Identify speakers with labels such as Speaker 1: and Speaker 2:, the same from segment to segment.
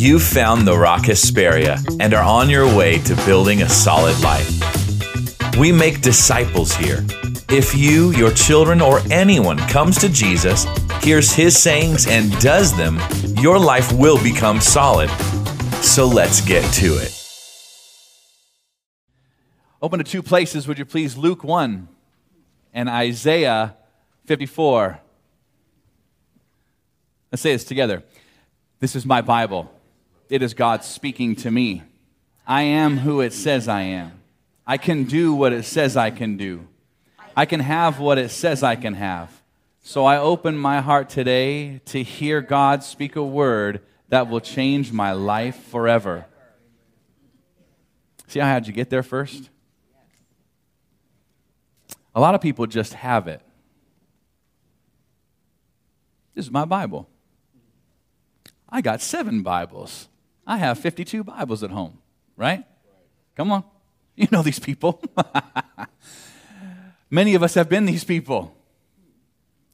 Speaker 1: You've found the Rock Hesperia and are on your way to building a solid life. We make disciples here. If you, your children, or anyone comes to Jesus, hears his sayings, and does them, your life will become solid. So let's get to it.
Speaker 2: Open to two places, would you please? Luke 1 and Isaiah 54. Let's say this together. This is my Bible. It is God speaking to me. I am who it says I am. I can do what it says I can do. I can have what it says I can have. So I open my heart today to hear God speak a word that will change my life forever. See how I had you get there first? A lot of people just have it. This is my Bible. I got seven Bibles. I have 52 Bibles at home, right? Come on. You know these people. Many of us have been these people.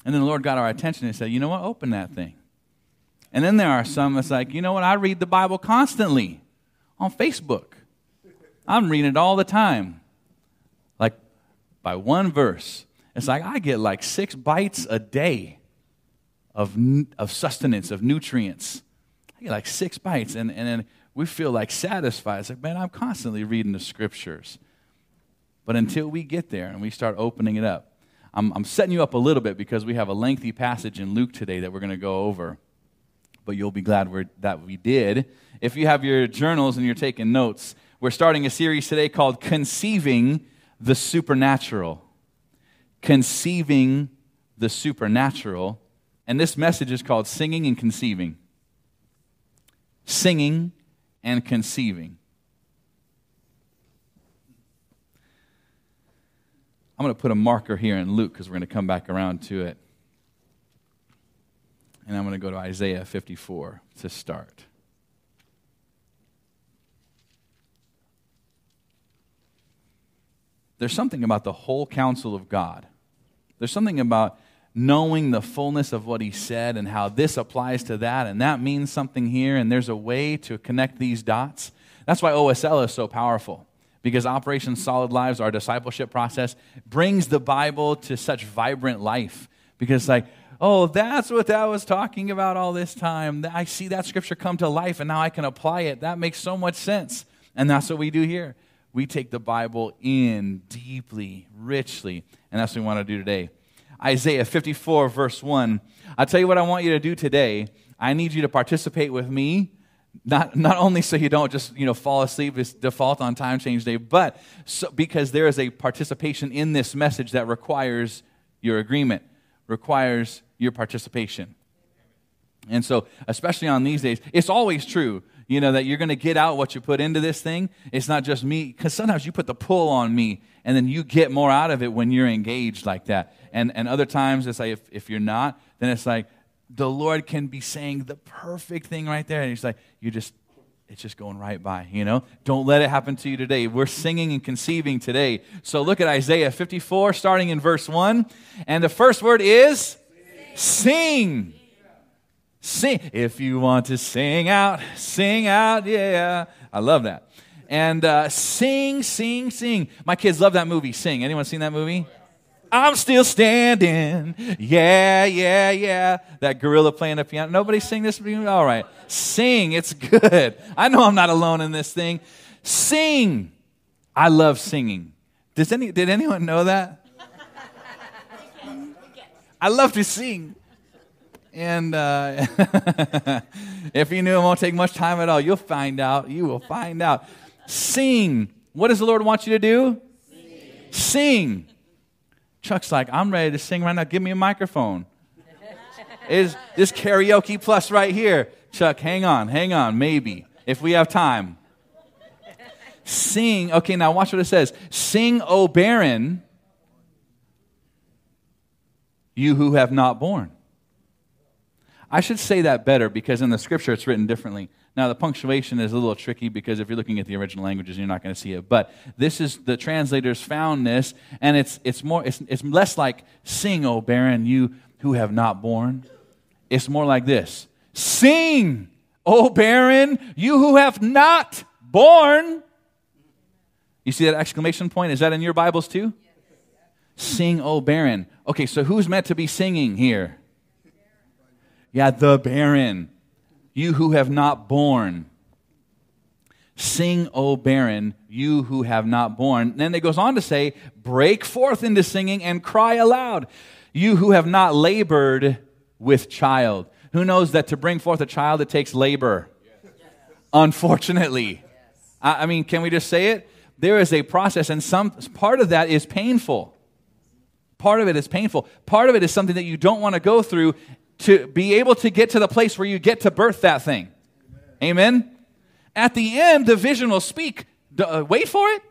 Speaker 2: And then the Lord got our attention and said, You know what? Open that thing. And then there are some that's like, You know what? I read the Bible constantly on Facebook. I'm reading it all the time. Like by one verse. It's like I get like six bites a day of, of sustenance, of nutrients. I get like six bites, and, and then we feel like satisfied. It's like, man, I'm constantly reading the scriptures. But until we get there and we start opening it up, I'm, I'm setting you up a little bit because we have a lengthy passage in Luke today that we're going to go over. But you'll be glad that we did. If you have your journals and you're taking notes, we're starting a series today called Conceiving the Supernatural. Conceiving the Supernatural. And this message is called Singing and Conceiving singing, and conceiving. I'm going to put a marker here in Luke because we're going to come back around to it. And I'm going to go to Isaiah 54 to start. There's something about the whole counsel of God. There's something about knowing the fullness of what he said and how this applies to that and that means something here and there's a way to connect these dots. That's why OSL is so powerful because Operation Solid Lives, our discipleship process, brings the Bible to such vibrant life because, like, oh, that's what that was talking about all this time. I see that scripture come to life and now I can apply it. That makes so much sense. And that's what we do here. We take the Bible in deeply, richly, and that's what we want to do today. Isaiah 54, verse 1. I'll tell you what I want you to do today. I need you to participate with me, not, not only so you don't just you know, fall asleep, as default on time change day, but so, because there is a participation in this message that requires your agreement, requires your participation. And so, especially on these days, it's always true you know, that you're going to get out what you put into this thing. It's not just me, because sometimes you put the pull on me, and then you get more out of it when you're engaged like that. And, and other times, it's like if, if you're not, then it's like the Lord can be saying the perfect thing right there. And He's like, you just, it's just going right by, you know? Don't let it happen to you today. We're singing and conceiving today. So look at Isaiah 54, starting in verse 1. And the first word is sing. sing. Sing. If you want to sing out, sing out, yeah. I love that. And uh, sing, sing, sing. My kids love that movie, Sing. Anyone seen that movie? I'm still standing. Yeah, yeah, yeah. That gorilla playing the piano. Nobody sing this? All right. Sing. It's good. I know I'm not alone in this thing. Sing. I love singing. Does any, did anyone know that? I love to sing. And uh, if you knew it won't take much time at all, you'll find out. You will find out. Sing. What does the Lord want you to do? Sing. sing. Chuck's like, I'm ready to sing right now. Give me a microphone. Is this karaoke plus right here? Chuck, hang on, hang on, maybe, if we have time. Sing. Okay, now watch what it says. Sing, O barren, you who have not born. I should say that better because in the scripture it's written differently. Now, the punctuation is a little tricky because if you're looking at the original languages, you're not going to see it. But this is the translators found this, and it's, it's, more, it's, it's less like, Sing, O barren, you who have not born. It's more like this Sing, O barren, you who have not born. You see that exclamation point? Is that in your Bibles too? Sing, O barren. Okay, so who's meant to be singing here? Yeah, the barren. You who have not born. Sing, O barren, you who have not born. And then it goes on to say, break forth into singing and cry aloud, you who have not labored with child. Who knows that to bring forth a child, it takes labor? Yes. Unfortunately. Yes. I, I mean, can we just say it? There is a process, and some part of that is painful. Part of it is painful. Part of it is something that you don't want to go through to be able to get to the place where you get to birth that thing. Amen? At the end, the vision will speak. Uh, wait for it.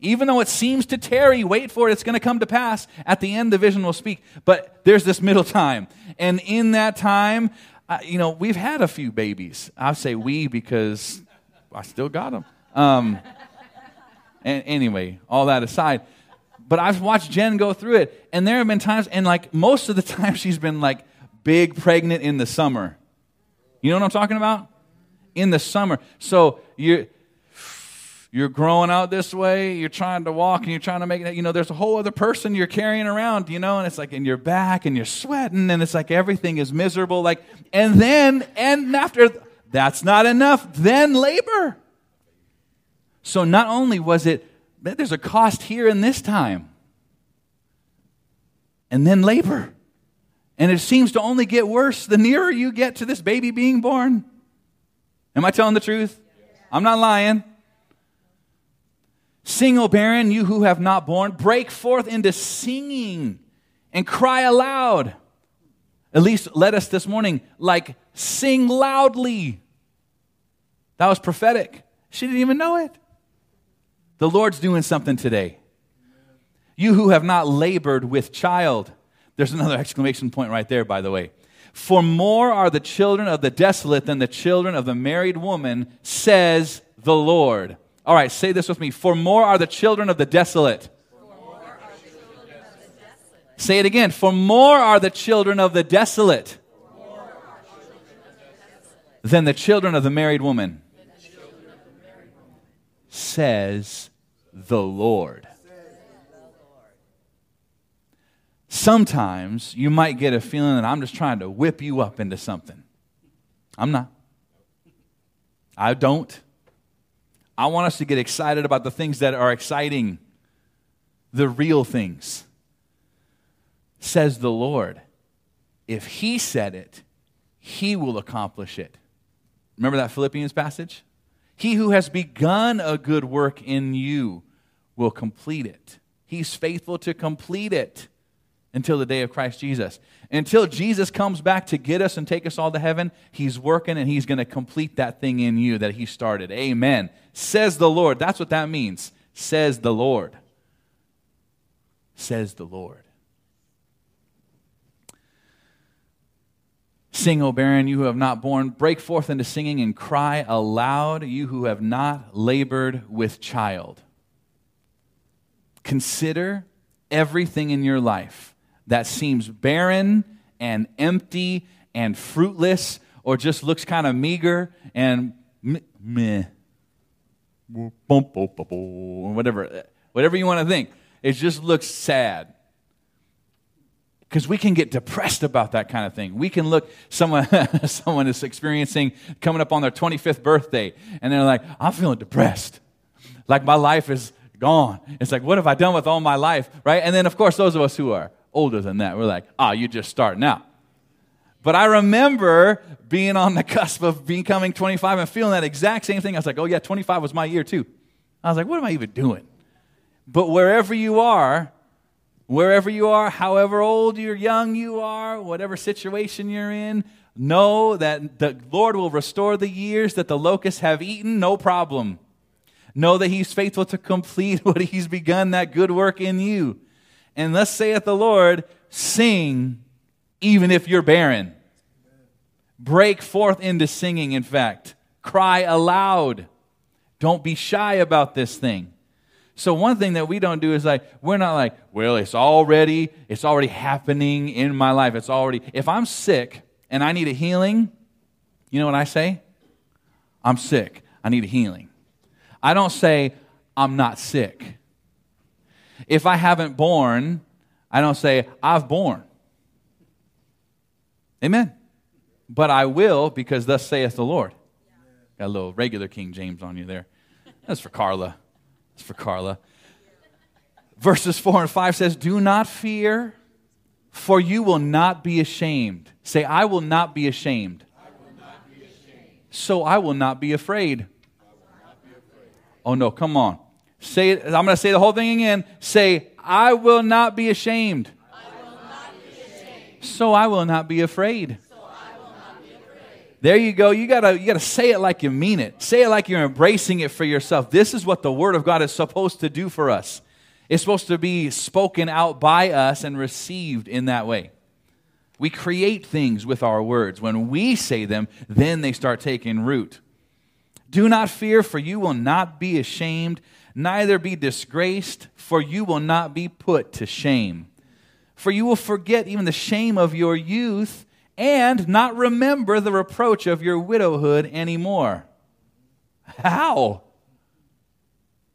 Speaker 2: Even though it seems to tarry, wait for it. It's going to come to pass. At the end, the vision will speak. But there's this middle time. And in that time, uh, you know, we've had a few babies. I say we because I still got them. Um, and anyway, all that aside, but I've watched Jen go through it, and there have been times, and like most of the time, she's been like big pregnant in the summer. You know what I'm talking about? In the summer. So you're you're growing out this way, you're trying to walk and you're trying to make it, you know, there's a whole other person you're carrying around, you know, and it's like in your back and you're sweating and it's like everything is miserable. Like, and then, and after that's not enough, then labor. So not only was it, there's a cost here in this time, and then labor. And it seems to only get worse the nearer you get to this baby being born. Am I telling the truth? I'm not lying. Sing, O barren, you who have not born, break forth into singing and cry aloud. At least let us this morning, like, sing loudly. That was prophetic. She didn't even know it. The Lord's doing something today. You who have not labored with child. There's another exclamation point right there, by the way. For more are the children of the desolate than the children of the married woman, says the Lord. All right, say this with me. For more are the children of the desolate. Say it again. For more are the children of the desolate than the children of the married woman, says the Lord. Sometimes you might get a feeling that I'm just trying to whip you up into something. I'm not. I don't. I want us to get excited about the things that are exciting, the real things. Says the Lord. If He said it, He will accomplish it. Remember that Philippians passage? He who has begun a good work in you will complete it. He's faithful to complete it until the day of Christ Jesus. Until Jesus comes back to get us and take us all to heaven, He's working and He's going to complete that thing in you that He started. Amen. Says the Lord. That's what that means. Says the Lord. Says the Lord. Sing, O barren, you who have not borne. Break forth into singing and cry aloud, you who have not labored with child. Consider everything in your life that seems barren and empty and fruitless or just looks kind of meager and meh, whatever, whatever you want to think. It just looks sad. Because we can get depressed about that kind of thing. We can look, someone, someone is experiencing coming up on their 25th birthday, and they're like, I'm feeling depressed. Like my life is gone. It's like, what have I done with all my life, right? And then, of course, those of us who are older than that. We're like, ah, oh, you're just starting out. But I remember being on the cusp of becoming 25 and feeling that exact same thing. I was like, oh, yeah, 25 was my year too. I was like, what am I even doing? But wherever you are, wherever you are, however old or young you are, whatever situation you're in, know that the Lord will restore the years that the locusts have eaten, no problem. Know that He's faithful to complete what He's begun, that good work in you. And thus saith the Lord, sing even if you're barren. Break forth into singing, in fact. Cry aloud. Don't be shy about this thing. So one thing that we don't do is like we're not like, well, it's already it's already happening in my life. It's already if I'm sick and I need a healing, you know what I say? I'm sick. I need a healing. I don't say, I'm not sick. If I haven't born, I don't say, I've born. Amen. But I will because thus saith the Lord. Got a little regular King James on you there. That's for Carla. That's for Carla. Verses 4 and 5 says, Do not fear, for you will not be ashamed. Say, I will not be ashamed. Not be ashamed. So I will not be afraid. Not be afraid. Oh no, come on. Say it. I'm going to say the whole thing again. Say, I will not be ashamed. Not be ashamed. So I will not be afraid. There you go. You gotta you gotta say it like you mean it. Say it like you're embracing it for yourself. This is what the Word of God is supposed to do for us. It's supposed to be spoken out by us and received in that way. We create things with our words. When we say them, then they start taking root. Do not fear, for you will not be ashamed, neither be disgraced, for you will not be put to shame. For you will forget even the shame of your youth and not remember the reproach of your widowhood anymore. How?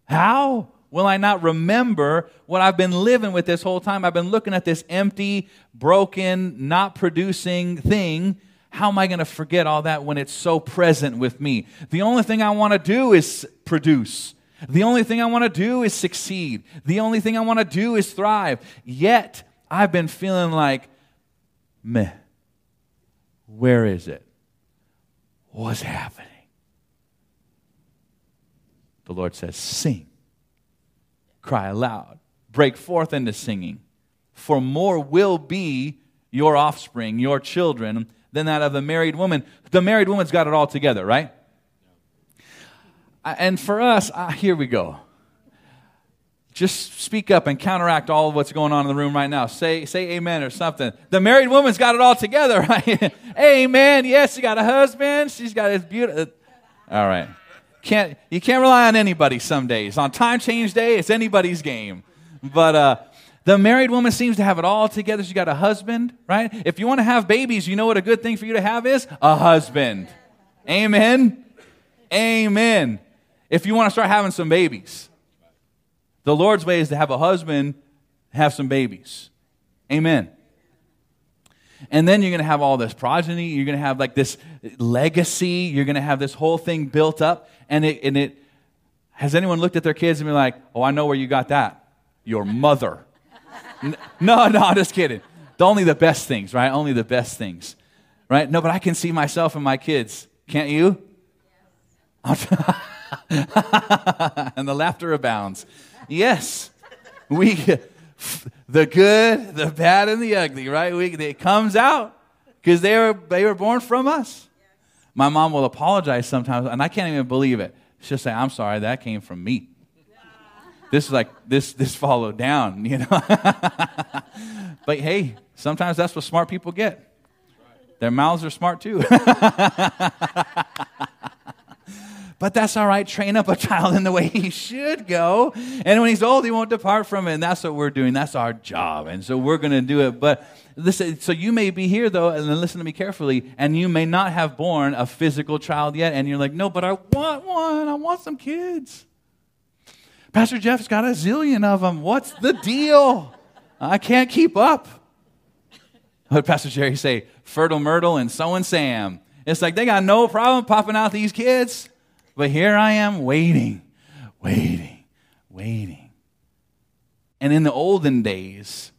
Speaker 2: How? will I not remember what I've been living with this whole time? I've been looking at this empty, broken, not producing thing. How am I going to forget all that when it's so present with me? The only thing I want to do is produce. The only thing I want to do is succeed. The only thing I want to do is thrive. Yet, I've been feeling like, meh, where is it? What's happening? The Lord says, sing cry aloud, break forth into singing. For more will be your offspring, your children, than that of the married woman. The married woman's got it all together, right? And for us, uh, here we go. Just speak up and counteract all of what's going on in the room right now. Say, say amen or something. The married woman's got it all together, right? amen. Yes, she got a husband. She's got this beautiful. All right can't, you can't rely on anybody some days. On time change day, it's anybody's game. But uh, the married woman seems to have it all together. She got a husband, right? If you want to have babies, you know what a good thing for you to have is? A husband. Amen. Amen. If you want to start having some babies, the Lord's way is to have a husband, have some babies. Amen. And then you're going to have all this progeny. You're going to have like this legacy. You're going to have this whole thing built up. And it, and it, has anyone looked at their kids and been like, oh, I know where you got that? Your mother. no, no, just kidding. Only the best things, right? Only the best things, right? No, but I can see myself and my kids. Can't you? and the laughter abounds. Yes, we, the good, the bad, and the ugly, right? We, it comes out because they were, they were born from us. My mom will apologize sometimes, and I can't even believe it. She'll say, I'm sorry, that came from me. This is like, this, this followed down, you know? but hey, sometimes that's what smart people get. Their mouths are smart too. But that's all right. Train up a child in the way he should go. And when he's old, he won't depart from it. And that's what we're doing. That's our job. And so we're going to do it. But listen, so you may be here, though, and listen to me carefully, and you may not have born a physical child yet. And you're like, no, but I want one. I want some kids. Pastor Jeff's got a zillion of them. What's the deal? I can't keep up. What Pastor Jerry say? Fertile Myrtle and so and Sam. It's like they got no problem popping out these kids. But here I am waiting, waiting, waiting. And in the olden days,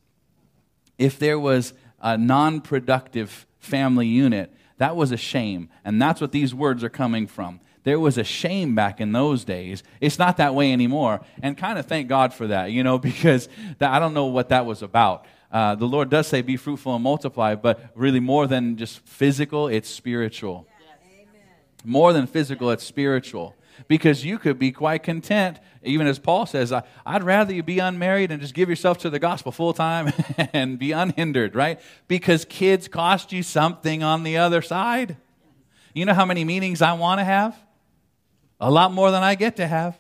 Speaker 2: if there was a non productive family unit, that was a shame. And that's what these words are coming from. There was a shame back in those days. It's not that way anymore. And kind of thank God for that, you know, because that, I don't know what that was about. Uh, the Lord does say, be fruitful and multiply, but really more than just physical, it's spiritual. More than physical, it's spiritual. Because you could be quite content, even as Paul says, I'd rather you be unmarried and just give yourself to the gospel full time and be unhindered, right? Because kids cost you something on the other side. You know how many meetings I want to have? A lot more than I get to have.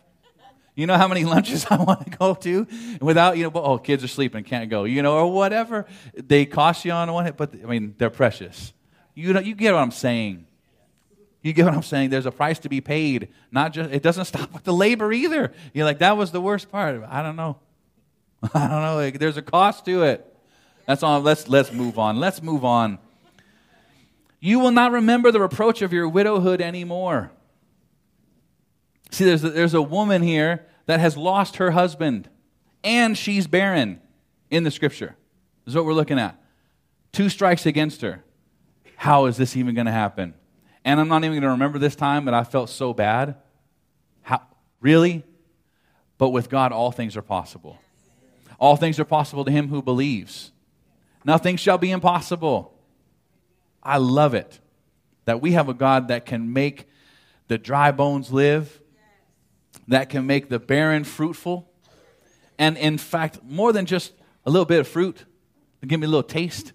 Speaker 2: You know how many lunches I want to go to without, you know, oh, kids are sleeping, can't go, you know, or whatever. They cost you on one, but I mean, they're precious. You know, you get what I'm saying. You get what I'm saying? There's a price to be paid. Not just it doesn't stop with the labor either. You're like, that was the worst part. I don't know. I don't know. Like, there's a cost to it. That's all. Let's let's move on. Let's move on. You will not remember the reproach of your widowhood anymore. See, there's a, there's a woman here that has lost her husband, and she's barren in the scripture. This is what we're looking at. Two strikes against her. How is this even going to happen? And I'm not even going to remember this time that I felt so bad. How? Really? But with God, all things are possible. All things are possible to him who believes. Nothing shall be impossible. I love it that we have a God that can make the dry bones live, that can make the barren fruitful. And in fact, more than just a little bit of fruit, give me a little taste.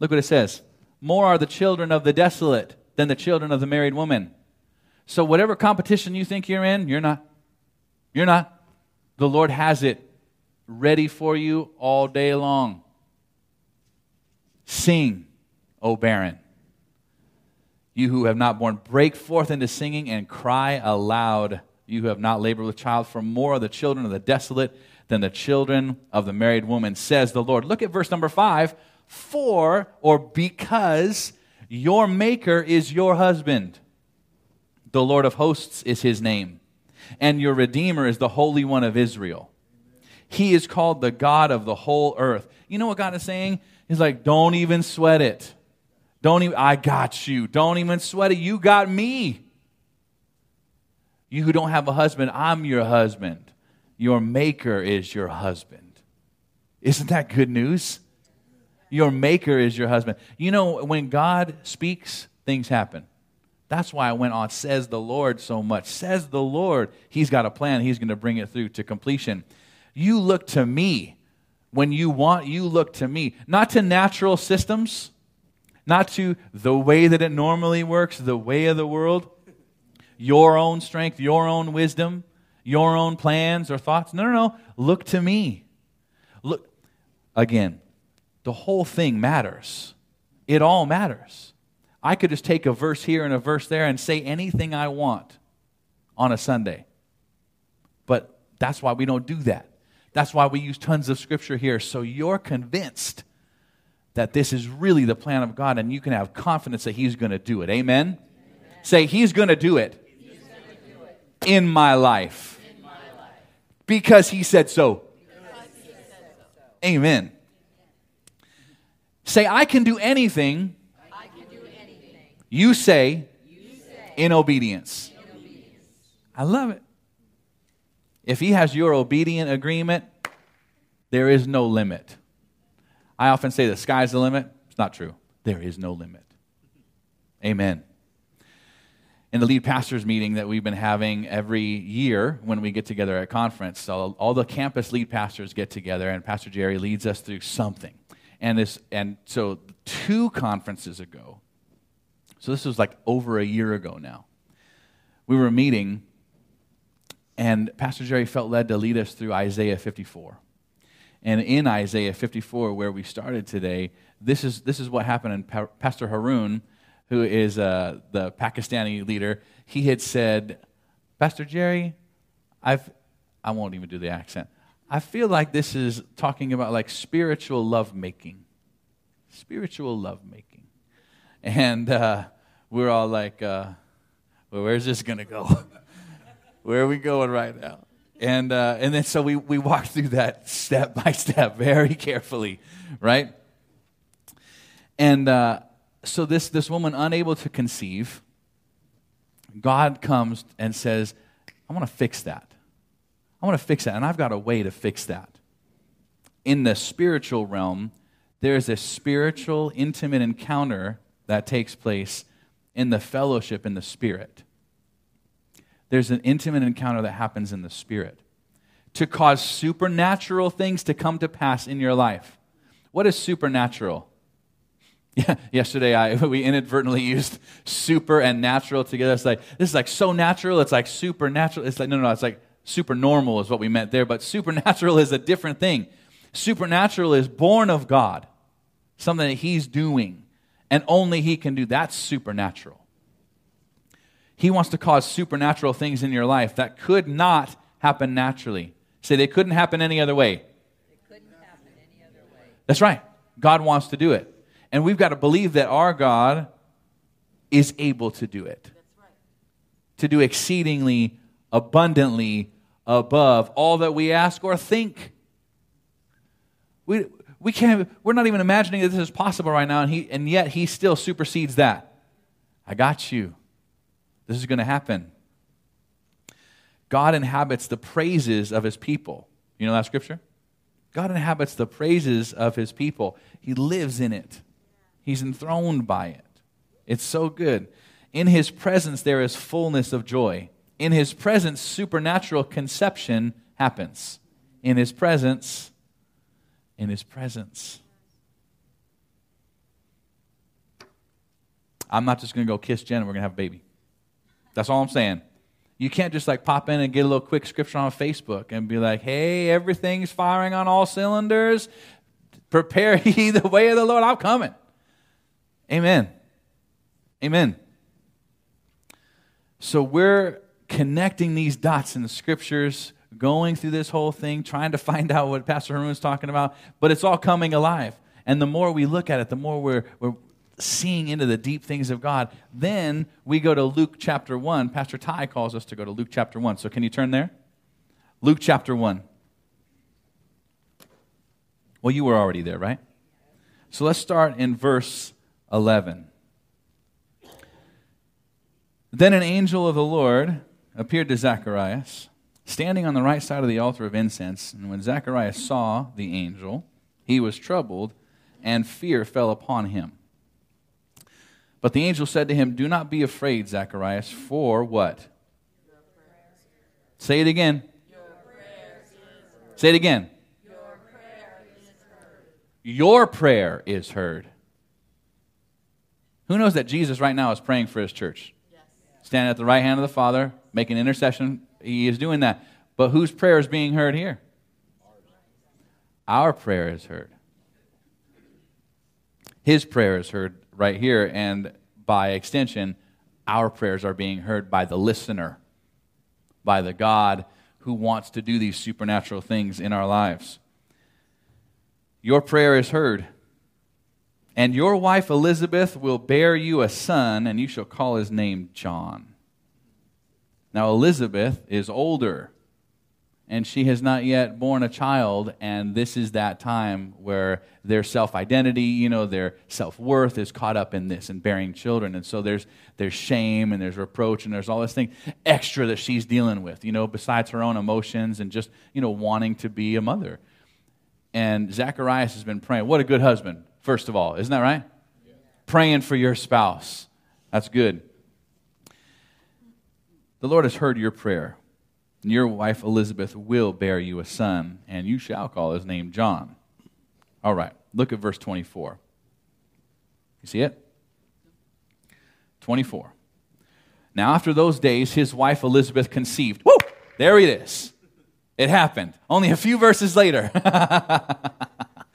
Speaker 2: Look what it says More are the children of the desolate than the children of the married woman. So, whatever competition you think you're in, you're not. You're not. The Lord has it ready for you all day long. Sing, O barren. You who have not borne, break forth into singing and cry aloud. You who have not labored with child, for more are the children of the desolate than the children of the married woman, says the Lord. Look at verse number five. For or because your Maker is your husband, the Lord of hosts is his name, and your Redeemer is the Holy One of Israel. He is called the God of the whole earth. You know what God is saying? He's like, don't even sweat it. Don't even, I got you. Don't even sweat it. You got me. You who don't have a husband, I'm your husband. Your maker is your husband. Isn't that good news? Your maker is your husband. You know, when God speaks, things happen. That's why I went on, says the Lord, so much. Says the Lord. He's got a plan. He's going to bring it through to completion. You look to me. When you want, you look to me. Not to natural systems, not to the way that it normally works, the way of the world, your own strength, your own wisdom, your own plans or thoughts. No, no, no. Look to me. Look, again, the whole thing matters. It all matters. I could just take a verse here and a verse there and say anything I want on a Sunday. But that's why we don't do that. That's why we use tons of scripture here. So you're convinced that this is really the plan of God and you can have confidence that He's going to do it. Amen? Amen. Say, He's going to do it, In, my life. in my life. Because He said so. He said so. Amen. Say, I can do anything, can do anything. You, say, you say in obedience. in obedience. I love it. If he has your obedient agreement, there is no limit. I often say the sky's the limit. It's not true. There is no limit. Amen. In the lead pastors meeting that we've been having every year when we get together at conference, all the campus lead pastors get together, and Pastor Jerry leads us through something. And this, and so two conferences ago, so this was like over a year ago now, we were meeting and Pastor Jerry felt led to lead us through Isaiah 54. And in Isaiah 54, where we started today, this is, this is what happened. And pa- Pastor Haroon, who is uh, the Pakistani leader, he had said, Pastor Jerry, I've, I won't even do the accent. I feel like this is talking about like spiritual lovemaking. Spiritual lovemaking. And uh, we're all like, uh, well, where's this going to go? Where are we going right now? And, uh, and then so we, we walk through that step by step very carefully, right? And uh, so this, this woman, unable to conceive, God comes and says, I want to fix that. I want to fix that. And I've got a way to fix that. In the spiritual realm, there's a spiritual, intimate encounter that takes place in the fellowship in the Spirit there's an intimate encounter that happens in the Spirit to cause supernatural things to come to pass in your life. What is supernatural? Yeah, yesterday I, we inadvertently used super and natural together. It's like, this is like so natural, it's like supernatural. It's like, no, no, no, it's like super normal is what we meant there, but supernatural is a different thing. Supernatural is born of God, something that He's doing, and only He can do. That's supernatural. He wants to cause supernatural things in your life that could not happen naturally. Say they couldn't happen any other way.
Speaker 3: Any other way.
Speaker 2: That's right. God wants to do it. And we've got to believe that our God is able to do it. To do exceedingly abundantly above all that we ask or think. We, we can't, we're not even imagining that this is possible right now, and, he, and yet he still supersedes that. I got you. This is going to happen. God inhabits the praises of his people. You know that scripture? God inhabits the praises of his people. He lives in it, he's enthroned by it. It's so good. In his presence, there is fullness of joy. In his presence, supernatural conception happens. In his presence, in his presence. I'm not just going to go kiss Jen and we're going to have a baby. That's all I'm saying. You can't just like pop in and get a little quick scripture on Facebook and be like, hey, everything's firing on all cylinders. Prepare ye the way of the Lord. I'm coming. Amen. Amen. So we're connecting these dots in the scriptures, going through this whole thing, trying to find out what Pastor Herman was talking about, but it's all coming alive. And the more we look at it, the more we're, we're seeing into the deep things of God. Then we go to Luke chapter 1. Pastor Ty calls us to go to Luke chapter 1. So can you turn there? Luke chapter 1. Well, you were already there, right? So let's start in verse 11. Then an angel of the Lord appeared to Zacharias, standing on the right side of the altar of incense. And when Zacharias saw the angel, he was troubled, and fear fell upon him. But the angel said to him, Do not be afraid, Zacharias, for what? Say it again. Say it again. Your prayer is heard. Who knows that Jesus right now is praying for his church? Standing at the right hand of the Father, making intercession. He is doing that. But whose prayer is being heard here? Our prayer is heard. His prayer is heard right here, and by extension, our prayers are being heard by the listener, by the God who wants to do these supernatural things in our lives. Your prayer is heard. And your wife Elizabeth will bear you a son, and you shall call his name John. Now, Elizabeth is older and she has not yet born a child and this is that time where their self-identity you know their self-worth is caught up in this and bearing children. And so there's there's shame and there's reproach and there's all this thing extra that she's dealing with you know besides her own emotions and just you know wanting to be a mother. And zacharias has been praying what a good husband first of all isn't that right yeah. praying for your spouse that's good the lord has heard your prayer and your wife Elizabeth will bear you a son, and you shall call his name John. All right, look at verse 24. You see it? 24. Now, after those days, his wife Elizabeth conceived. Woo! There it is. It happened. Only a few verses later.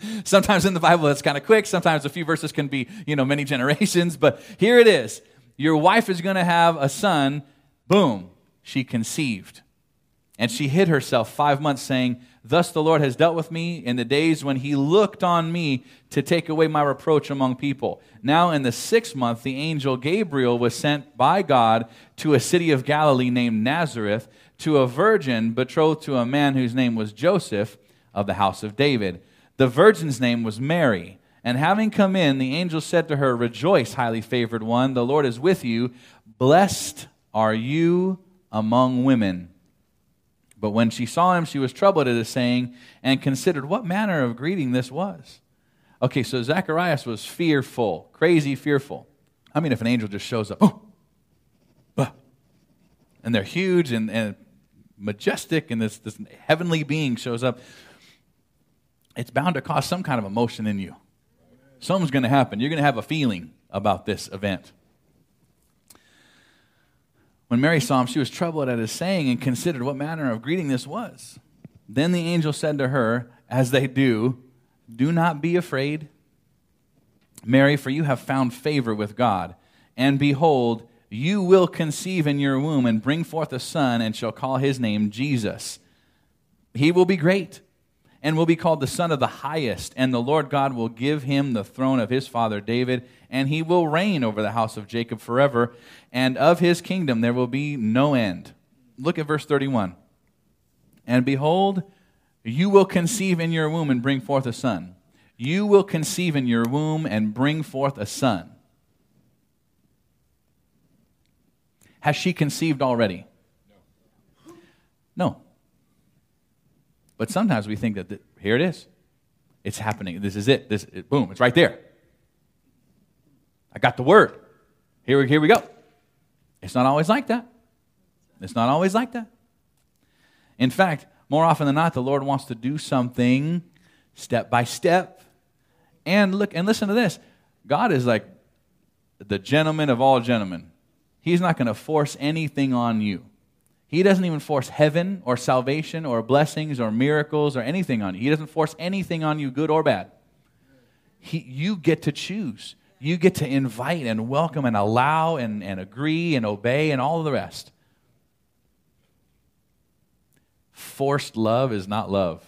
Speaker 2: sometimes in the Bible it's kind of quick. Sometimes a few verses can be, you know, many generations. But here it is. Your wife is going to have a son. Boom. She conceived. And she hid herself five months, saying, Thus the Lord has dealt with me in the days when he looked on me to take away my reproach among people. Now, in the sixth month, the angel Gabriel was sent by God to a city of Galilee named Nazareth to a virgin betrothed to a man whose name was Joseph of the house of David. The virgin's name was Mary. And having come in, the angel said to her, Rejoice, highly favored one, the Lord is with you. Blessed are you among women. But when she saw him, she was troubled at his saying and considered what manner of greeting this was. Okay, so Zacharias was fearful, crazy fearful. I mean, if an angel just shows up, oh, and they're huge and, and majestic, and this, this heavenly being shows up, it's bound to cause some kind of emotion in you. Something's going to happen. You're going to have a feeling about this event. When Mary saw him, she was troubled at his saying and considered what manner of greeting this was. Then the angel said to her, as they do, Do not be afraid, Mary, for you have found favor with God. And behold, you will conceive in your womb and bring forth a son, and shall call his name Jesus. He will be great and will be called the Son of the Highest, and the Lord God will give him the throne of his father David, and he will reign over the house of Jacob forever, and of his kingdom there will be no end. Look at verse 31. And behold, you will conceive in your womb and bring forth a son. You will conceive in your womb and bring forth a son. Has she conceived already? No. But sometimes we think that the, here it is. It's happening. This is it. This it, boom, it's right there. I got the word. Here, here we go. It's not always like that. It's not always like that. In fact, more often than not, the Lord wants to do something step by step. And look and listen to this. God is like the gentleman of all gentlemen. He's not going to force anything on you. He doesn't even force heaven or salvation or blessings or miracles or anything on you. He doesn't force anything on you, good or bad. He, you get to choose. You get to invite and welcome and allow and, and agree and obey and all of the rest. Forced love is not love.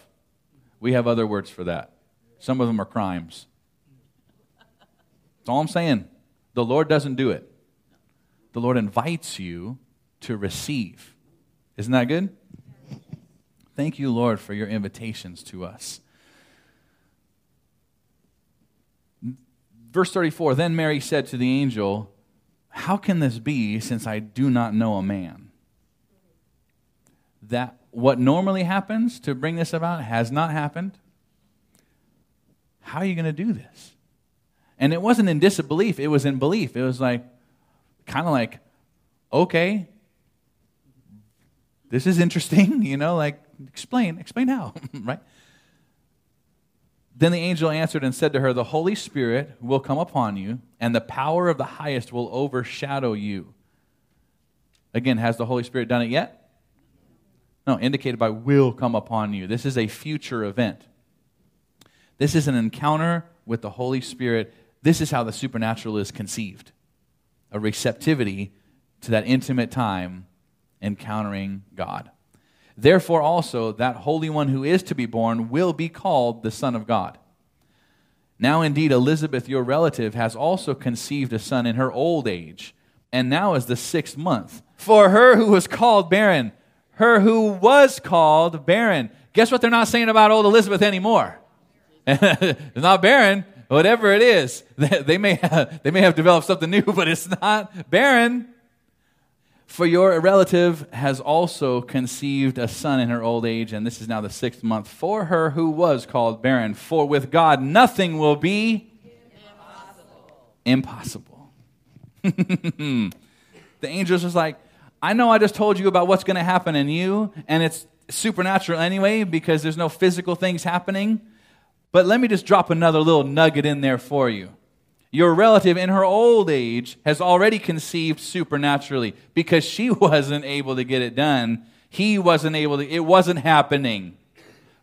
Speaker 2: We have other words for that. Some of them are crimes. That's all I'm saying. The Lord doesn't do it. The Lord invites you to receive. Isn't that good? Thank you, Lord, for your invitations to us. Verse 34 Then Mary said to the angel, How can this be since I do not know a man? That what normally happens to bring this about has not happened. How are you going to do this? And it wasn't in disbelief, it was in belief. It was like, kind of like, okay, this is interesting, you know, like, explain, explain how, right? Then the angel answered and said to her, The Holy Spirit will come upon you, and the power of the highest will overshadow you. Again, has the Holy Spirit done it yet? No, indicated by will come upon you. This is a future event. This is an encounter with the Holy Spirit. This is how the supernatural is conceived a receptivity to that intimate time encountering God. Therefore, also, that Holy One who is to be born will be called the Son of God. Now, indeed, Elizabeth, your relative, has also conceived a son in her old age, and now is the sixth month. For her who was called barren, her who was called barren. Guess what they're not saying about old Elizabeth anymore? not barren, whatever it is. They may, have, they may have developed something new, but it's not barren. For your relative has also conceived a son in her old age, and this is now the sixth month for her who was called barren. For with God nothing will be impossible. impossible. the angels was like, I know I just told you about what's going to happen in you, and it's supernatural anyway because there's no physical things happening. But let me just drop another little nugget in there for you. Your relative in her old age has already conceived supernaturally because she wasn't able to get it done. He wasn't able to, it wasn't happening.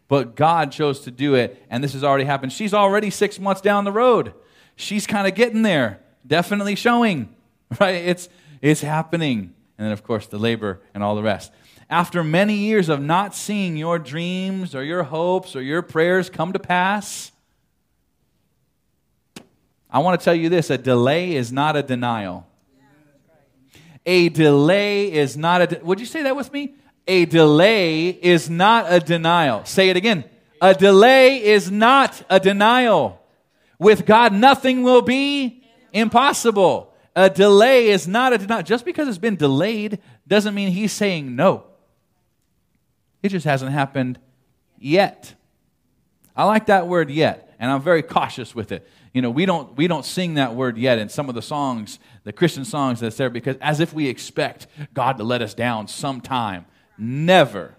Speaker 2: But God chose to do it, and this has already happened. She's already six months down the road. She's kind of getting there, definitely showing, right? It's, it's happening. And then, of course, the labor and all the rest. After many years of not seeing your dreams or your hopes or your prayers come to pass, I want to tell you this a delay is not a denial. A delay is not a. De- Would you say that with me? A delay is not a denial. Say it again. A delay is not a denial. With God, nothing will be impossible. A delay is not a denial. Just because it's been delayed doesn't mean He's saying no. It just hasn't happened yet. I like that word yet, and I'm very cautious with it you know, we don't, we don't sing that word yet in some of the songs, the Christian songs that's there, because as if we expect God to let us down sometime. Never.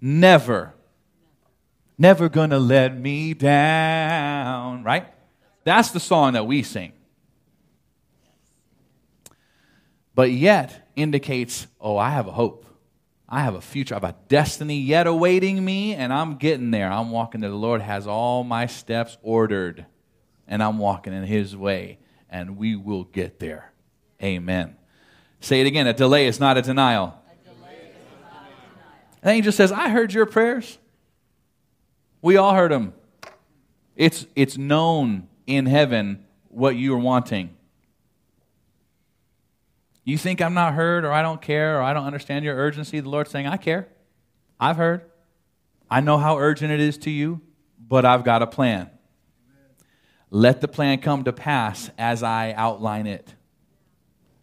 Speaker 2: Never. Never gonna let me down, right? That's the song that we sing. But yet indicates, oh, I have a hope. I have a future. I have a destiny yet awaiting me, and I'm getting there. I'm walking there. The Lord has all my steps ordered and I'm walking in His way, and we will get there. Amen. Say it again a delay is not a denial. And then he just says, I heard your prayers. We all heard them. It's, it's known in heaven what you are wanting. You think I'm not heard or I don't care or I don't understand your urgency? The Lord's saying, I care. I've heard. I know how urgent it is to you, but I've got a plan. Let the plan come to pass as I outline it.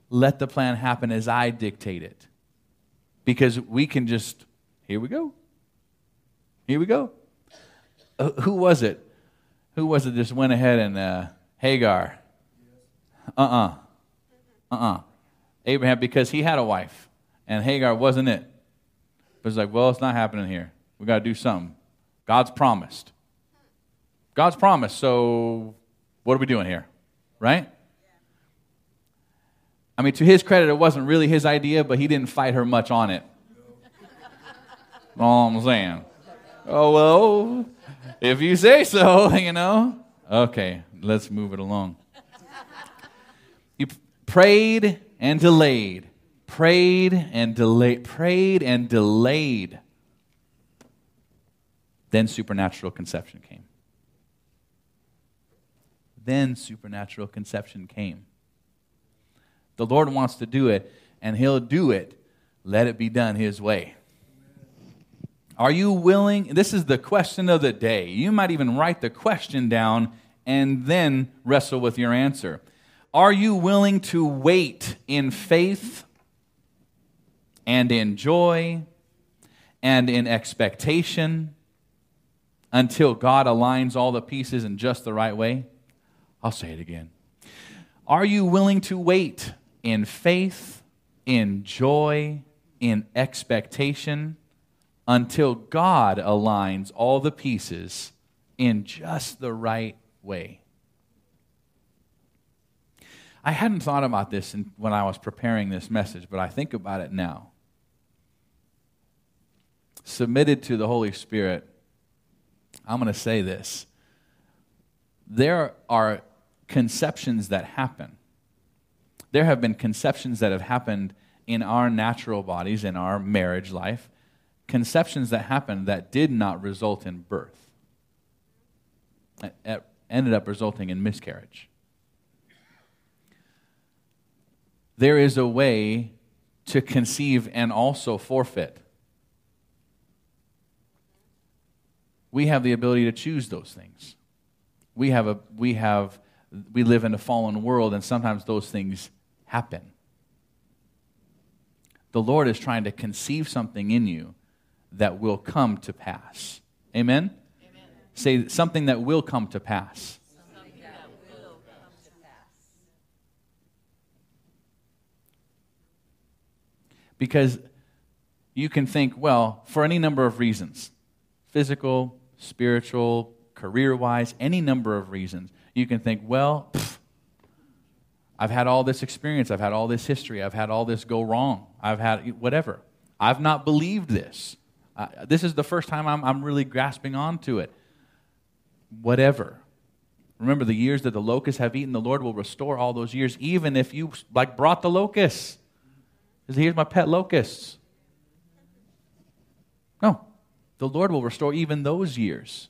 Speaker 2: Let the plan happen as I dictate it. Because we can just, here we go. Here we go. Uh, who was it? Who was it just went ahead and uh, Hagar? Uh uh-uh. uh. Uh uh. Abraham, because he had a wife and Hagar wasn't it. But it's like, well, it's not happening here. We got to do something. God's promised. God's promised. So what are we doing here? Right? I mean, to his credit, it wasn't really his idea, but he didn't fight her much on it. All I'm saying. Oh, well, if you say so, you know. Okay, let's move it along. He prayed and delayed, prayed and delayed, prayed and delayed. Then supernatural conception came. Then supernatural conception came. The Lord wants to do it, and He'll do it. Let it be done His way. Are you willing? This is the question of the day. You might even write the question down and then wrestle with your answer. Are you willing to wait in faith and in joy and in expectation until God aligns all the pieces in just the right way? I'll say it again. Are you willing to wait in faith, in joy, in expectation until God aligns all the pieces in just the right way? I hadn't thought about this when I was preparing this message, but I think about it now. Submitted to the Holy Spirit, I'm going to say this. There are conceptions that happen. There have been conceptions that have happened in our natural bodies, in our marriage life, conceptions that happened that did not result in birth, it ended up resulting in miscarriage. There is a way to conceive and also forfeit. We have the ability to choose those things. We have a we have we live in a fallen world, and sometimes those things happen. The Lord is trying to conceive something in you that will come to pass. Amen? Amen. Say something that will come to pass. Because you can think, well, for any number of reasons physical, spiritual, career wise, any number of reasons you can think, well, pff, I've had all this experience, I've had all this history, I've had all this go wrong, I've had whatever. I've not believed this. Uh, this is the first time I'm, I'm really grasping onto it. Whatever. Remember the years that the locusts have eaten, the Lord will restore all those years, even if you like brought the locusts. Here's my pet locusts. No, the Lord will restore even those years.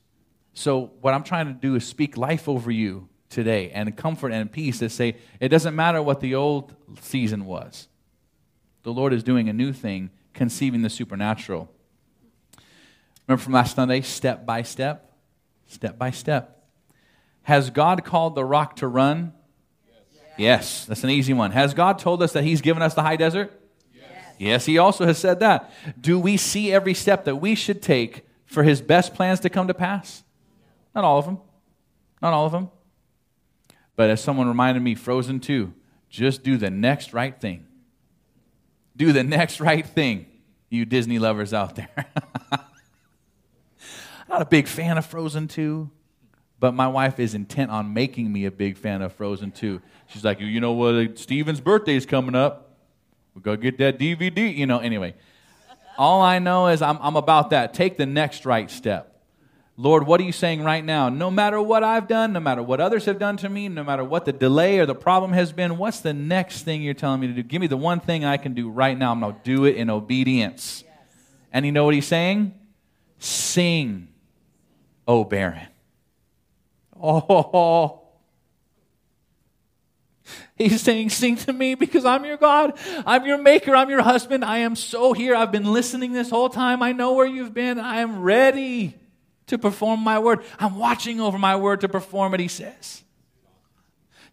Speaker 2: So, what I'm trying to do is speak life over you today and comfort and peace to say it doesn't matter what the old season was. The Lord is doing a new thing, conceiving the supernatural. Remember from last Sunday, step by step? Step by step. Has God called the rock to run? Yes. yes, that's an easy one. Has God told us that He's given us the high desert? Yes. yes, He also has said that. Do we see every step that we should take for His best plans to come to pass? Not all of them. Not all of them. But as someone reminded me, Frozen 2, just do the next right thing. Do the next right thing, you Disney lovers out there. Not a big fan of Frozen 2, but my wife is intent on making me a big fan of Frozen 2. She's like, you know what, Steven's birthday is coming up. we got to get that DVD. You know, anyway. All I know is I'm, I'm about that. Take the next right step Lord, what are you saying right now? No matter what I've done, no matter what others have done to me, no matter what the delay or the problem has been, what's the next thing you're telling me to do? Give me the one thing I can do right now. I'm going to do it in obedience. Yes. And you know what he's saying? Sing, O barren. Oh, He's saying, Sing to me because I'm your God. I'm your maker. I'm your husband. I am so here. I've been listening this whole time. I know where you've been. I am ready to perform my word. I'm watching over my word to perform it, he says.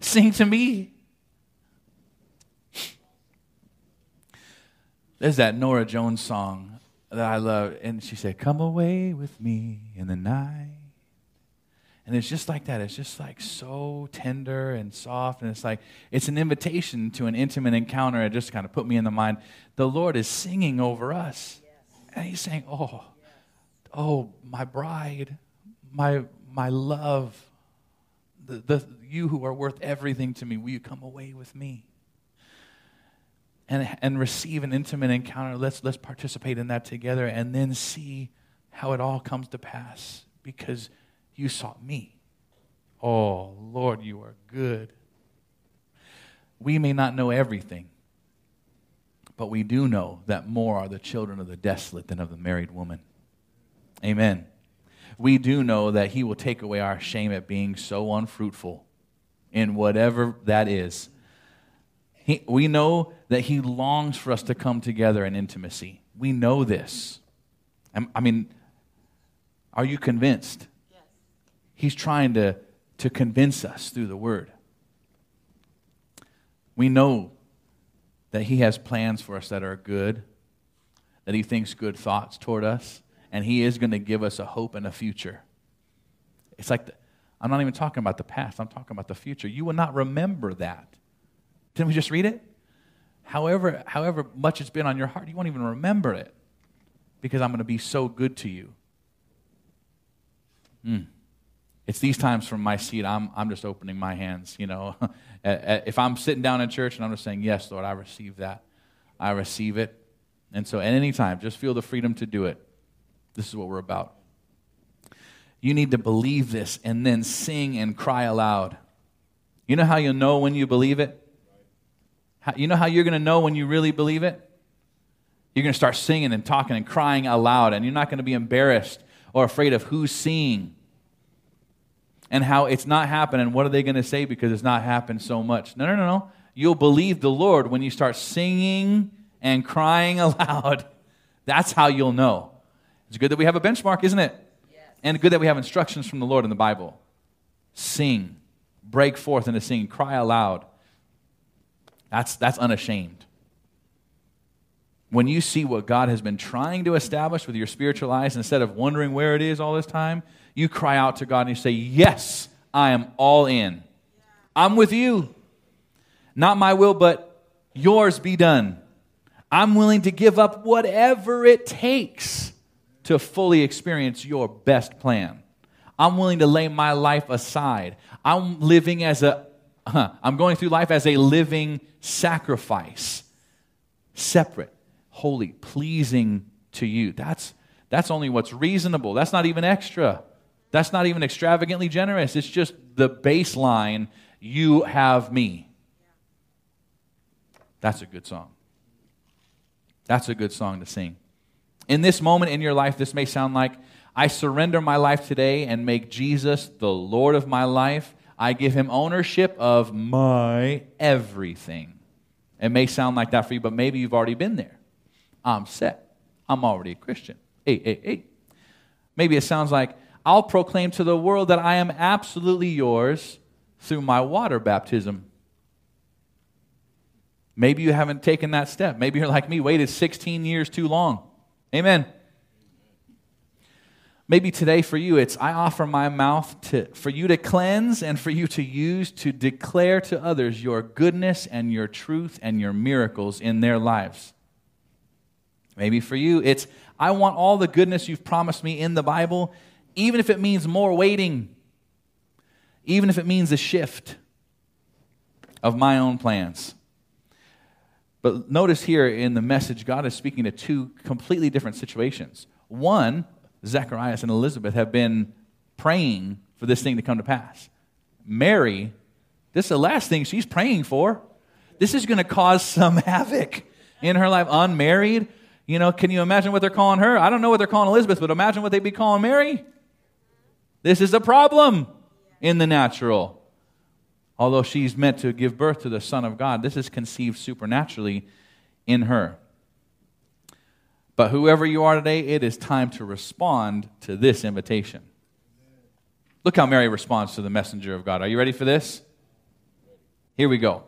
Speaker 2: Sing to me. There's that Norah Jones song that I love. And she said, Come away with me in the night. And it's just like that. It's just like so tender and soft. And it's like, it's an invitation to an intimate encounter. It just kind of put me in the mind. The Lord is singing over us. Yes. And He's saying, Oh. Oh, my bride, my, my love, the, the, you who are worth everything to me, will you come away with me? And, and receive an intimate encounter. Let's, let's participate in that together and then see how it all comes to pass. Because you sought me. Oh, Lord, you are good. We may not know everything, but we do know that more are the children of the desolate than of the married woman. Amen. We do know that He will take away our shame at being so unfruitful in whatever that is. He, we know that He longs for us to come together in intimacy. We know this. I mean, are you convinced? Yes. He's trying to, to convince us through the word. We know that He has plans for us that are good, that He thinks good thoughts toward us, and He is going to give us a hope and a future. It's like, the, I'm not even talking about the past, I'm talking about the future. You will not remember that. Didn't we just read it? However, however much it's been on your heart, you won't even remember it because I'm going to be so good to you. Hmm. It's these times from my seat, I'm, I'm just opening my hands, you know. if I'm sitting down in church and I'm just saying, Yes, Lord, I receive that. I receive it. And so at any time, just feel the freedom to do it. This is what we're about. You need to believe this and then sing and cry aloud. You know how you'll know when you believe it? How, you know how you're going to know when you really believe it? You're going to start singing and talking and crying aloud, and you're not going to be embarrassed or afraid of who's seeing and how it's not happening. What are they going to say because it's not happened so much? No, no, no, no. You'll believe the Lord when you start singing and crying aloud. That's how you'll know. It's good that we have a benchmark, isn't it? Yes. And good that we have instructions from the Lord in the Bible. Sing, break forth into singing, cry aloud. That's, that's unashamed. When you see what God has been trying to establish with your spiritual eyes, instead of wondering where it is all this time, you cry out to God and you say, Yes, I am all in. I'm with you. Not my will, but yours be done. I'm willing to give up whatever it takes to fully experience your best plan. I'm willing to lay my life aside. I'm living as a, I'm going through life as a living sacrifice, separate, holy, pleasing to you. That's, that's only what's reasonable. That's not even extra. That's not even extravagantly generous. It's just the baseline you have me. That's a good song. That's a good song to sing. In this moment in your life, this may sound like I surrender my life today and make Jesus the Lord of my life. I give him ownership of my everything. It may sound like that for you, but maybe you've already been there. I'm set. I'm already a Christian. Hey, hey, hey. Maybe it sounds like I'll proclaim to the world that I am absolutely yours through my water baptism. Maybe you haven't taken that step. Maybe you're like me, waited 16 years too long. Amen. Maybe today for you, it's I offer my mouth to, for you to cleanse and for you to use to declare to others your goodness and your truth and your miracles in their lives. Maybe for you, it's I want all the goodness you've promised me in the Bible even if it means more waiting, even if it means a shift of my own plans. But notice here in the message, God is speaking to two completely different situations. One, Zacharias and Elizabeth have been praying for this thing to come to pass. Mary, this is the last thing she's praying for. This is going to cause some havoc in her life. Unmarried, you know, can you imagine what they're calling her? I don't know what they're calling Elizabeth, but imagine what they'd be calling Mary. This is a problem in the natural. Although she's meant to give birth to the Son of God, this is conceived supernaturally in her. But whoever you are today, it is time to respond to this invitation. Look how Mary responds to the messenger of God. Are you ready for this? Here we go.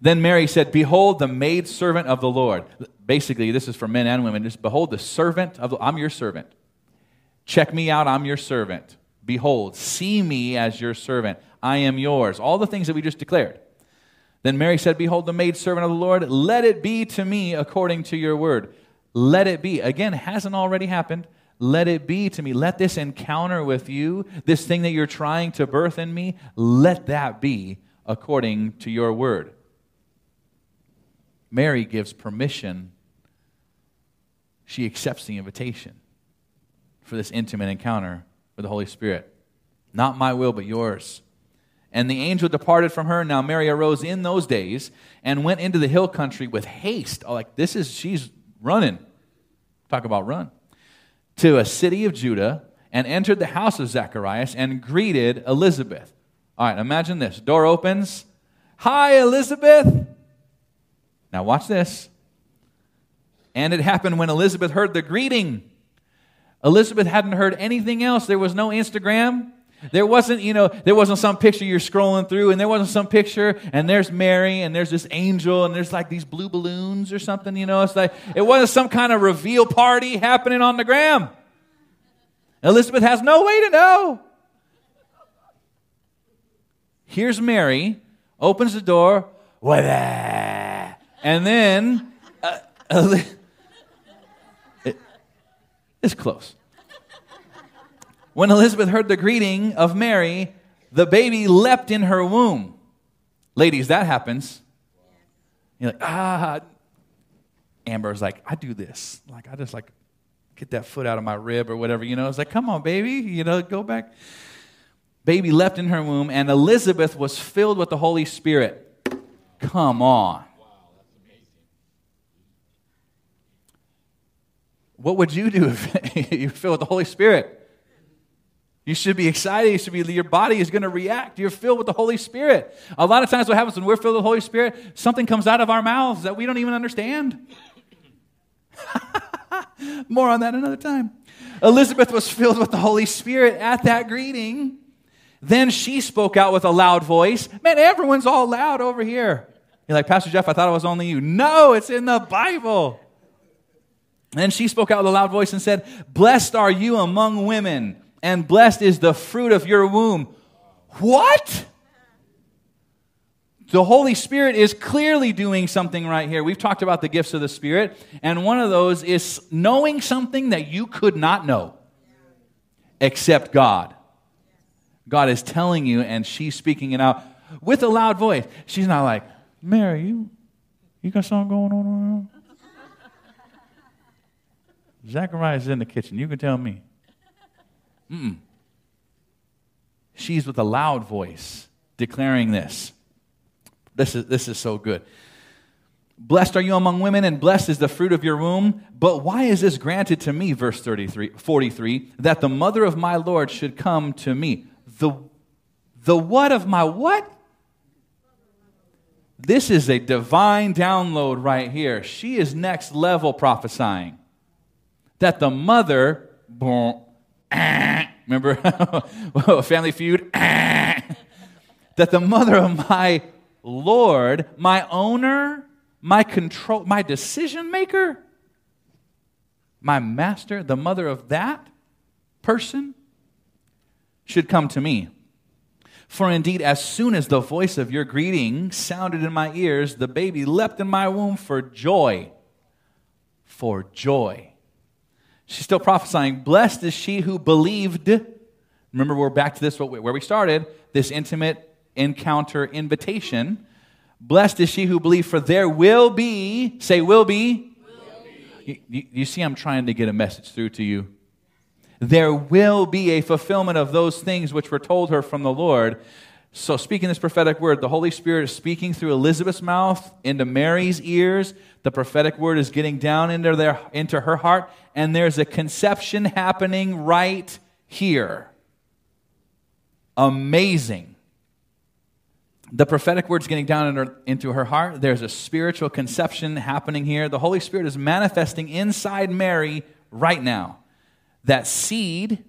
Speaker 2: Then Mary said, Behold, the maid servant of the Lord. Basically, this is for men and women. Just behold, the servant of the, I'm your servant. Check me out, I'm your servant. Behold, see me as your servant. I am yours. All the things that we just declared. Then Mary said, Behold, the maid servant of the Lord, let it be to me according to your word. Let it be. Again, hasn't already happened. Let it be to me. Let this encounter with you, this thing that you're trying to birth in me, let that be according to your word. Mary gives permission. She accepts the invitation for this intimate encounter with the Holy Spirit. Not my will, but yours. And the angel departed from her. Now Mary arose in those days and went into the hill country with haste. Oh, like this is, she's running. Talk about run. To a city of Judah and entered the house of Zacharias and greeted Elizabeth. All right, imagine this. Door opens. Hi, Elizabeth. Now, watch this. And it happened when Elizabeth heard the greeting. Elizabeth hadn't heard anything else. There was no Instagram. There wasn't, you know, there wasn't some picture you're scrolling through, and there wasn't some picture, and there's Mary, and there's this angel, and there's like these blue balloons or something, you know. It's like, it wasn't some kind of reveal party happening on the gram. Elizabeth has no way to know. Here's Mary, opens the door, and then uh, it, it's close. When Elizabeth heard the greeting of Mary, the baby leapt in her womb. Ladies, that happens. You're like, ah. Amber's like, I do this. Like, I just like get that foot out of my rib or whatever, you know. It's like, come on, baby, you know, go back. Baby leapt in her womb, and Elizabeth was filled with the Holy Spirit. Come on. Wow, that's amazing. What would you do if you filled with the Holy Spirit? You should be excited. You should be, your body is going to react. You're filled with the Holy Spirit. A lot of times, what happens when we're filled with the Holy Spirit, something comes out of our mouths that we don't even understand. More on that another time. Elizabeth was filled with the Holy Spirit at that greeting. Then she spoke out with a loud voice. Man, everyone's all loud over here. You're like, Pastor Jeff, I thought it was only you. No, it's in the Bible. And she spoke out with a loud voice and said, Blessed are you among women and blessed is the fruit of your womb. What? The Holy Spirit is clearly doing something right here. We've talked about the gifts of the Spirit, and one of those is knowing something that you could not know except God. God is telling you, and she's speaking it out with a loud voice. She's not like, Mary, you, you got something going on Zacharias is in the kitchen. You can tell me. Mm-mm. She's with a loud voice declaring this. This is, this is so good. Blessed are you among women, and blessed is the fruit of your womb. But why is this granted to me, verse 33, 43, that the mother of my Lord should come to me? The, the what of my what? This is a divine download right here. She is next level prophesying. That the mother, Remember a Family Feud? that the mother of my Lord, my owner, my control, my decision maker, my master, the mother of that person should come to me. For indeed, as soon as the voice of your greeting sounded in my ears, the baby leapt in my womb for joy. For joy. She's still prophesying. Blessed is she who believed. Remember, we're back to this where we started this intimate encounter invitation. Blessed is she who believed, for there will be, say, will be. Will be. You, you, you see, I'm trying to get a message through to you. there will be a fulfillment of those things which were told her from the Lord. So, speaking this prophetic word, the Holy Spirit is speaking through Elizabeth's mouth into Mary's ears. The prophetic word is getting down into, their, into her heart, and there's a conception happening right here. Amazing. The prophetic word's getting down her, into her heart. There's a spiritual conception happening here. The Holy Spirit is manifesting inside Mary right now. That seed,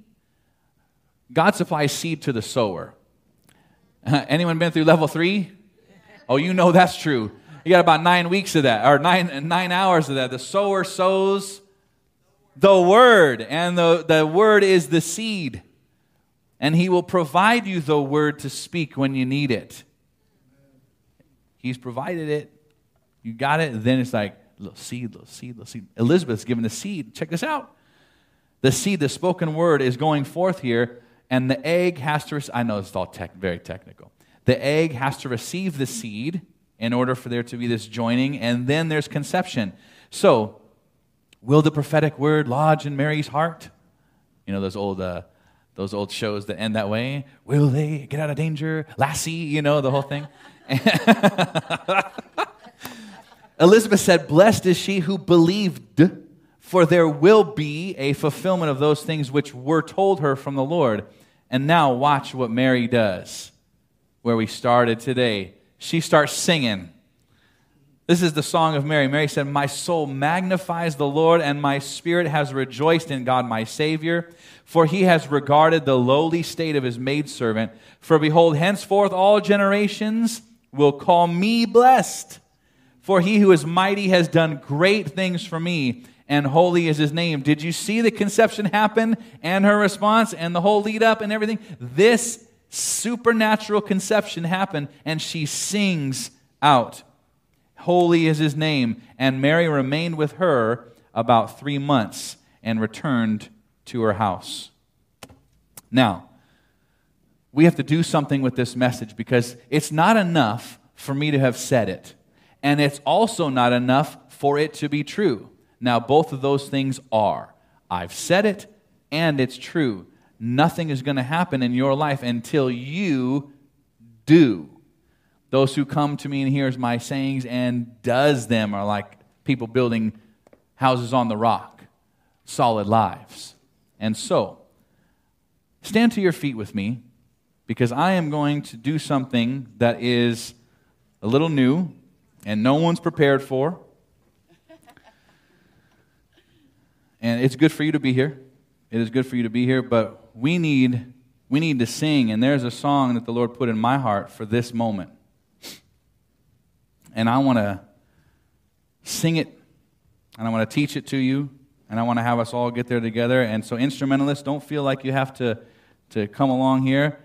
Speaker 2: God supplies seed to the sower. anyone been through level three? Oh, you know that's true. You got about nine weeks of that, or nine, nine hours of that. The sower sows the word, and the, the word is the seed. And he will provide you the word to speak when you need it. He's provided it. You got it. Then it's like, little seed, little seed, little seed. Elizabeth's given the seed. Check this out. The seed, the spoken word, is going forth here and the egg has to, I know it's all tech, very technical. The egg has to receive the seed in order for there to be this joining, and then there's conception. So, will the prophetic word lodge in Mary's heart? You know, those old, uh, those old shows that end that way. Will they get out of danger? Lassie, you know, the whole thing. Elizabeth said, Blessed is she who believed, for there will be a fulfillment of those things which were told her from the Lord. And now watch what Mary does, where we started today. She starts singing. This is the song of Mary. Mary said, My soul magnifies the Lord, and my spirit has rejoiced in God my Savior, for he has regarded the lowly state of his maidservant. For behold, henceforth all generations will call me blessed. For he who is mighty has done great things for me and holy is his name. Did you see the conception happen and her response and the whole lead up and everything? This supernatural conception happened, and she sings out, Holy is his name. And Mary remained with her about three months and returned to her house. Now, we have to do something with this message because it's not enough for me to have said it, and it's also not enough for it to be true. Now, both of those things are. I've said it, and it's true. Nothing is going to happen in your life until you do. Those who come to me and hears my sayings and does them are like people building houses on the rock, solid lives. And so, stand to your feet with me because I am going to do something that is a little new and no one's prepared for. And it's good for you to be here. It is good for you to be here, but we need we need to sing and there's a song that the Lord put in my heart for this moment. And I want to sing it and I want to teach it to you and I want to have us all get there together. And so instrumentalists don't feel like you have to to come along here,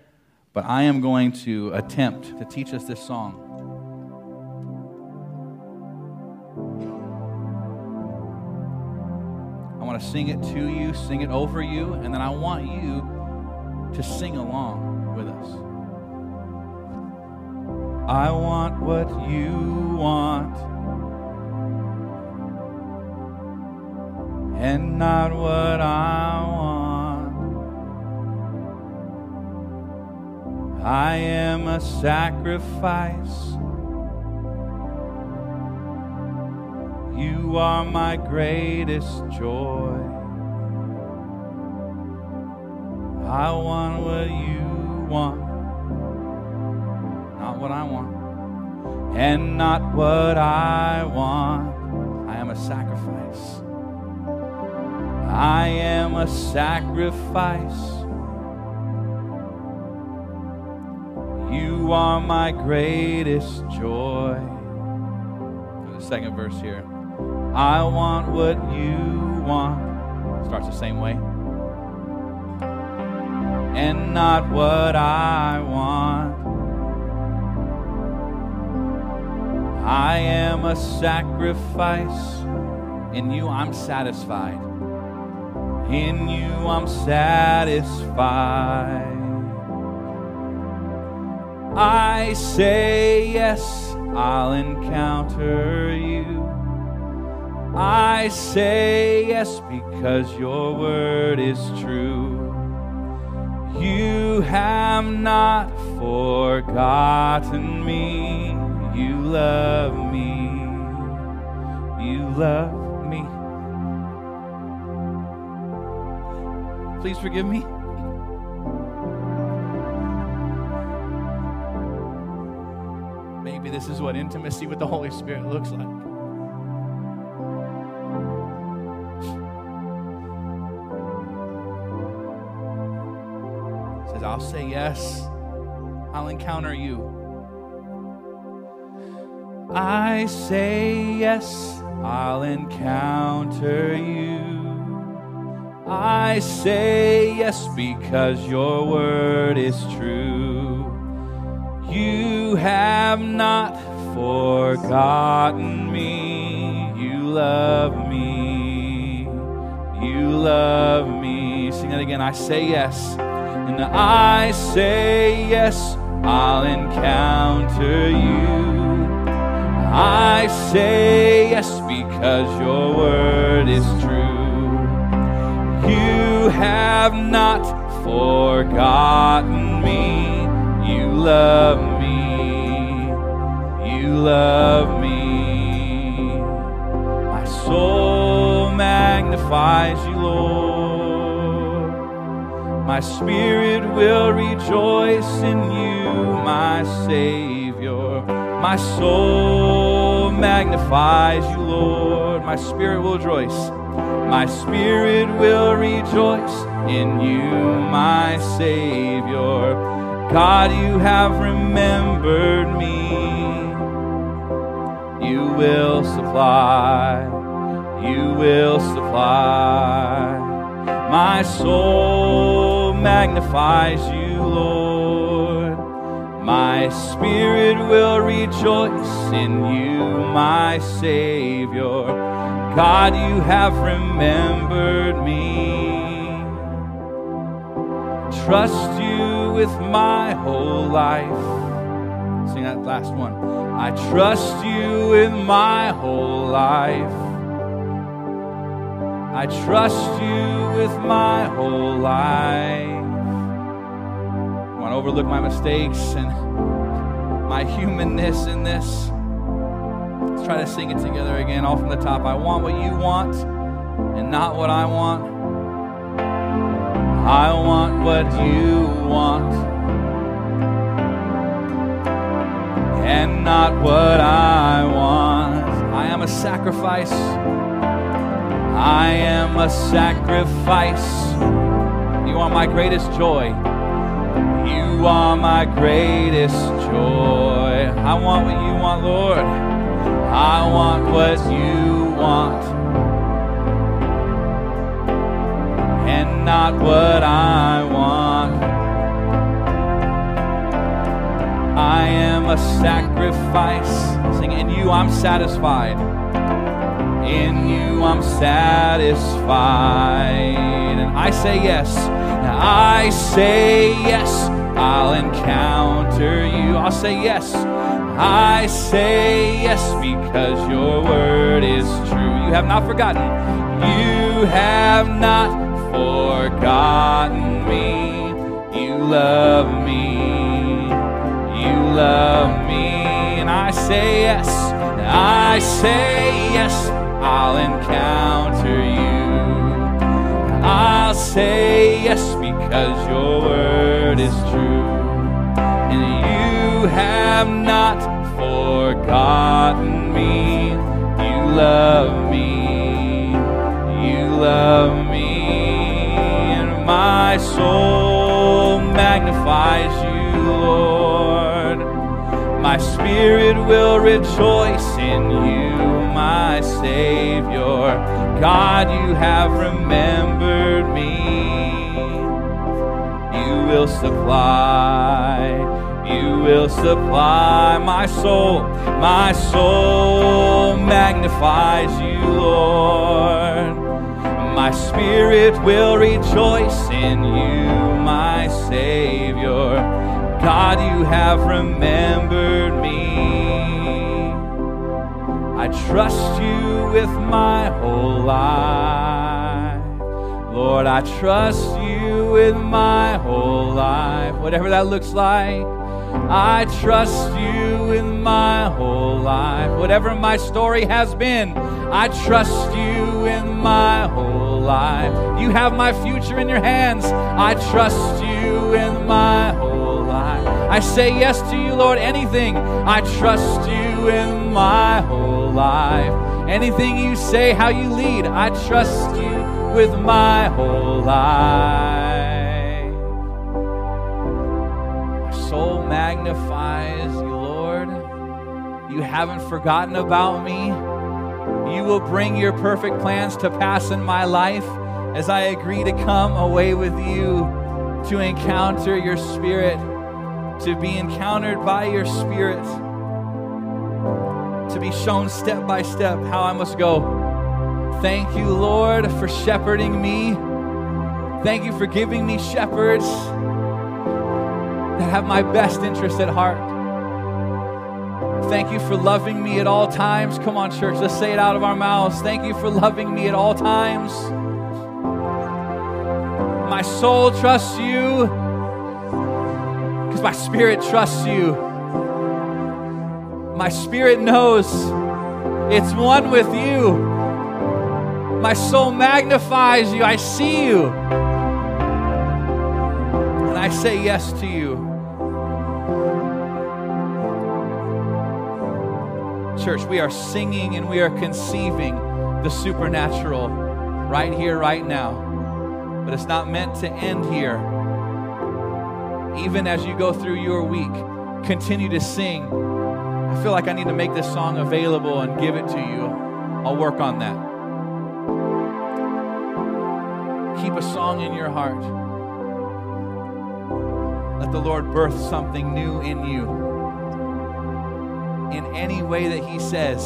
Speaker 2: but I am going to attempt to teach us this song. To sing it to you, sing it over you, and then I want you to sing along with us. I want what you want, and not what I want. I am a sacrifice You are my greatest joy. I want what you want, not what I want, and not what I want. I am a sacrifice. I am a sacrifice. You are my greatest joy. The second verse here. I want what you want. Starts the same way. And not what I want. I am a sacrifice. In you, I'm satisfied. In you, I'm satisfied. I say yes, I'll encounter you. I say yes because your word is true. You have not forgotten me. You love me. You love me. Please forgive me. Maybe this is what intimacy with the Holy Spirit looks like. I'll say yes. I'll encounter you. I say yes, I'll encounter you. I say yes because your word is true. You have not forgotten me. You love me. You love me. Sing it again. I say yes. And I say yes, I'll encounter you. I say yes because your word is true. You have not forgotten me. You love me. You love me. My soul magnifies you, Lord. My spirit will rejoice in you, my Savior. My soul magnifies you, Lord. My spirit will rejoice. My spirit will rejoice in you, my Savior. God, you have remembered me. You will supply, you will supply. My soul magnifies you, Lord. My spirit will rejoice in you, my Savior. God, you have remembered me. Trust you with my whole life. Sing that last one. I trust you with my whole life. I trust you with my whole life. I want to overlook my mistakes and my humanness in this. Let's try to sing it together again, all from the top. I want what you want and not what I want. I want what you want and not what I want. I am a sacrifice. I am a sacrifice. You are my greatest joy. You are my greatest joy. I want what you want, Lord. I want what you want. And not what I want. I am a sacrifice. Sing, in you I'm satisfied. In you I'm satisfied. And I say yes. I say yes. I'll encounter you. I'll say yes. I say yes because your word is true. You have not forgotten. You have not forgotten me. You love me. You love me. And I say yes. I say yes. I'll encounter you. I'll say yes because your word is true. And you have not forgotten me. You love me. You love me. And my soul magnifies you, Lord. My spirit will rejoice in you, my Savior. God, you have remembered me. You will supply, you will supply my soul. My soul magnifies you, Lord. My spirit will rejoice in you, my Savior. God, you have remembered trust you with my whole life. Lord, I trust you with my whole life. Whatever that looks like, I trust you with my whole life. Whatever my story has been, I trust you with my whole life. You have my future in your hands. I trust you with my whole life. I say yes to you, Lord. Anything, I trust you with my whole life. Anything you say, how you lead, I trust you with my whole life. My soul magnifies you, Lord. You haven't forgotten about me. You will bring your perfect plans to pass in my life as I agree to come away with you to encounter your spirit, to be encountered by your spirit, to be shown step by step how I must go. Thank you, Lord, for shepherding me. Thank you for giving me shepherds that have my best interest at heart. Thank you for loving me at all times. Come on, church, let's say it out of our mouths. Thank you for loving me at all times. My soul trusts you because my spirit trusts you. My spirit knows it's one with you. My soul magnifies you. I see you. And I say yes to you. Church, we are singing and we are conceiving the supernatural right here, right now. But it's not meant to end here. Even as you go through your week, continue to sing. I feel like I need to make this song available and give it to you. I'll work on that. Keep a song in your heart. Let the Lord birth something new in you in any way that He says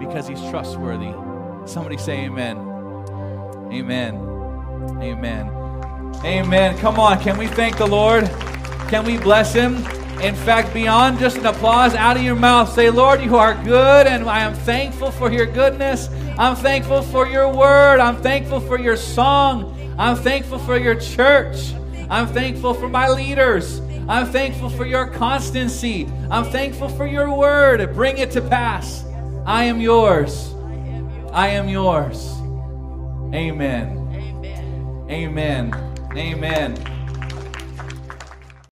Speaker 2: because He's trustworthy. Somebody say amen. Amen. Amen. Amen. Come on, can we thank the Lord? Can we bless Him? In fact, beyond just an applause out of your mouth, say, Lord, you are good, and I am thankful for your goodness. I'm thankful for your word. I'm thankful for your song. I'm thankful for your church. I'm thankful for my leaders. I'm thankful for your constancy. I'm thankful for your word. Bring it to pass. I am yours. I am yours. Amen. Amen. Amen.